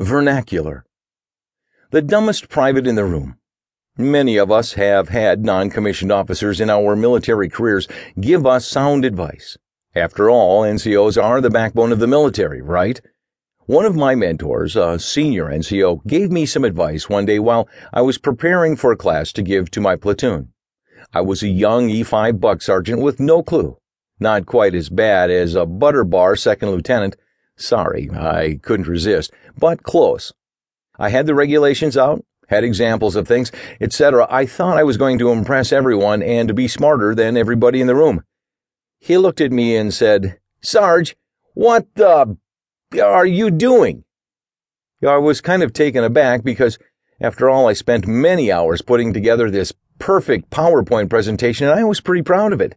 Vernacular. The dumbest private in the room. Many of us have had non commissioned officers in our military careers give us sound advice. After all, NCOs are the backbone of the military, right? One of my mentors, a senior NCO, gave me some advice one day while I was preparing for a class to give to my platoon. I was a young E5 buck sergeant with no clue. Not quite as bad as a butter bar second lieutenant. Sorry, I couldn't resist, but close. I had the regulations out, had examples of things, etc. I thought I was going to impress everyone and be smarter than everybody in the room. He looked at me and said, Sarge, what the are you doing? I was kind of taken aback because, after all, I spent many hours putting together this perfect PowerPoint presentation and I was pretty proud of it.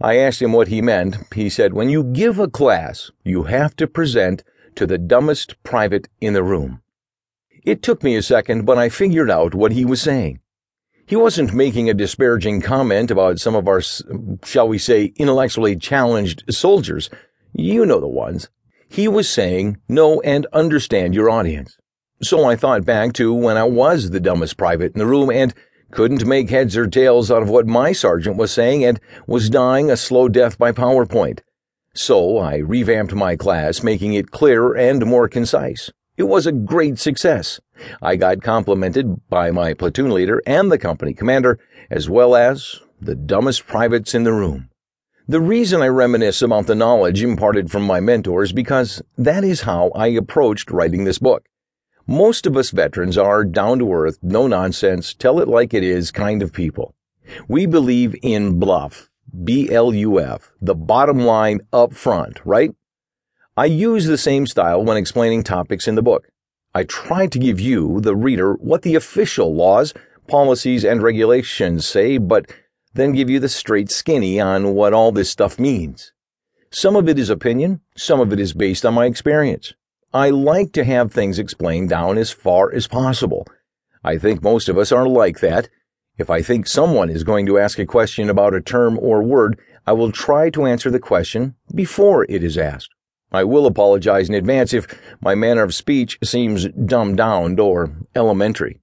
I asked him what he meant. He said, when you give a class, you have to present to the dumbest private in the room. It took me a second, but I figured out what he was saying. He wasn't making a disparaging comment about some of our, shall we say, intellectually challenged soldiers. You know the ones. He was saying, know and understand your audience. So I thought back to when I was the dumbest private in the room and couldn't make heads or tails out of what my sergeant was saying and was dying a slow death by PowerPoint. So I revamped my class, making it clearer and more concise. It was a great success. I got complimented by my platoon leader and the company commander, as well as the dumbest privates in the room. The reason I reminisce about the knowledge imparted from my mentors because that is how I approached writing this book. Most of us veterans are down to earth, no nonsense, tell it like it is kind of people. We believe in BLUF, B-L-U-F, the bottom line up front, right? I use the same style when explaining topics in the book. I try to give you, the reader, what the official laws, policies, and regulations say, but then give you the straight skinny on what all this stuff means. Some of it is opinion, some of it is based on my experience. I like to have things explained down as far as possible. I think most of us are like that. If I think someone is going to ask a question about a term or word, I will try to answer the question before it is asked. I will apologize in advance if my manner of speech seems dumbed down or elementary.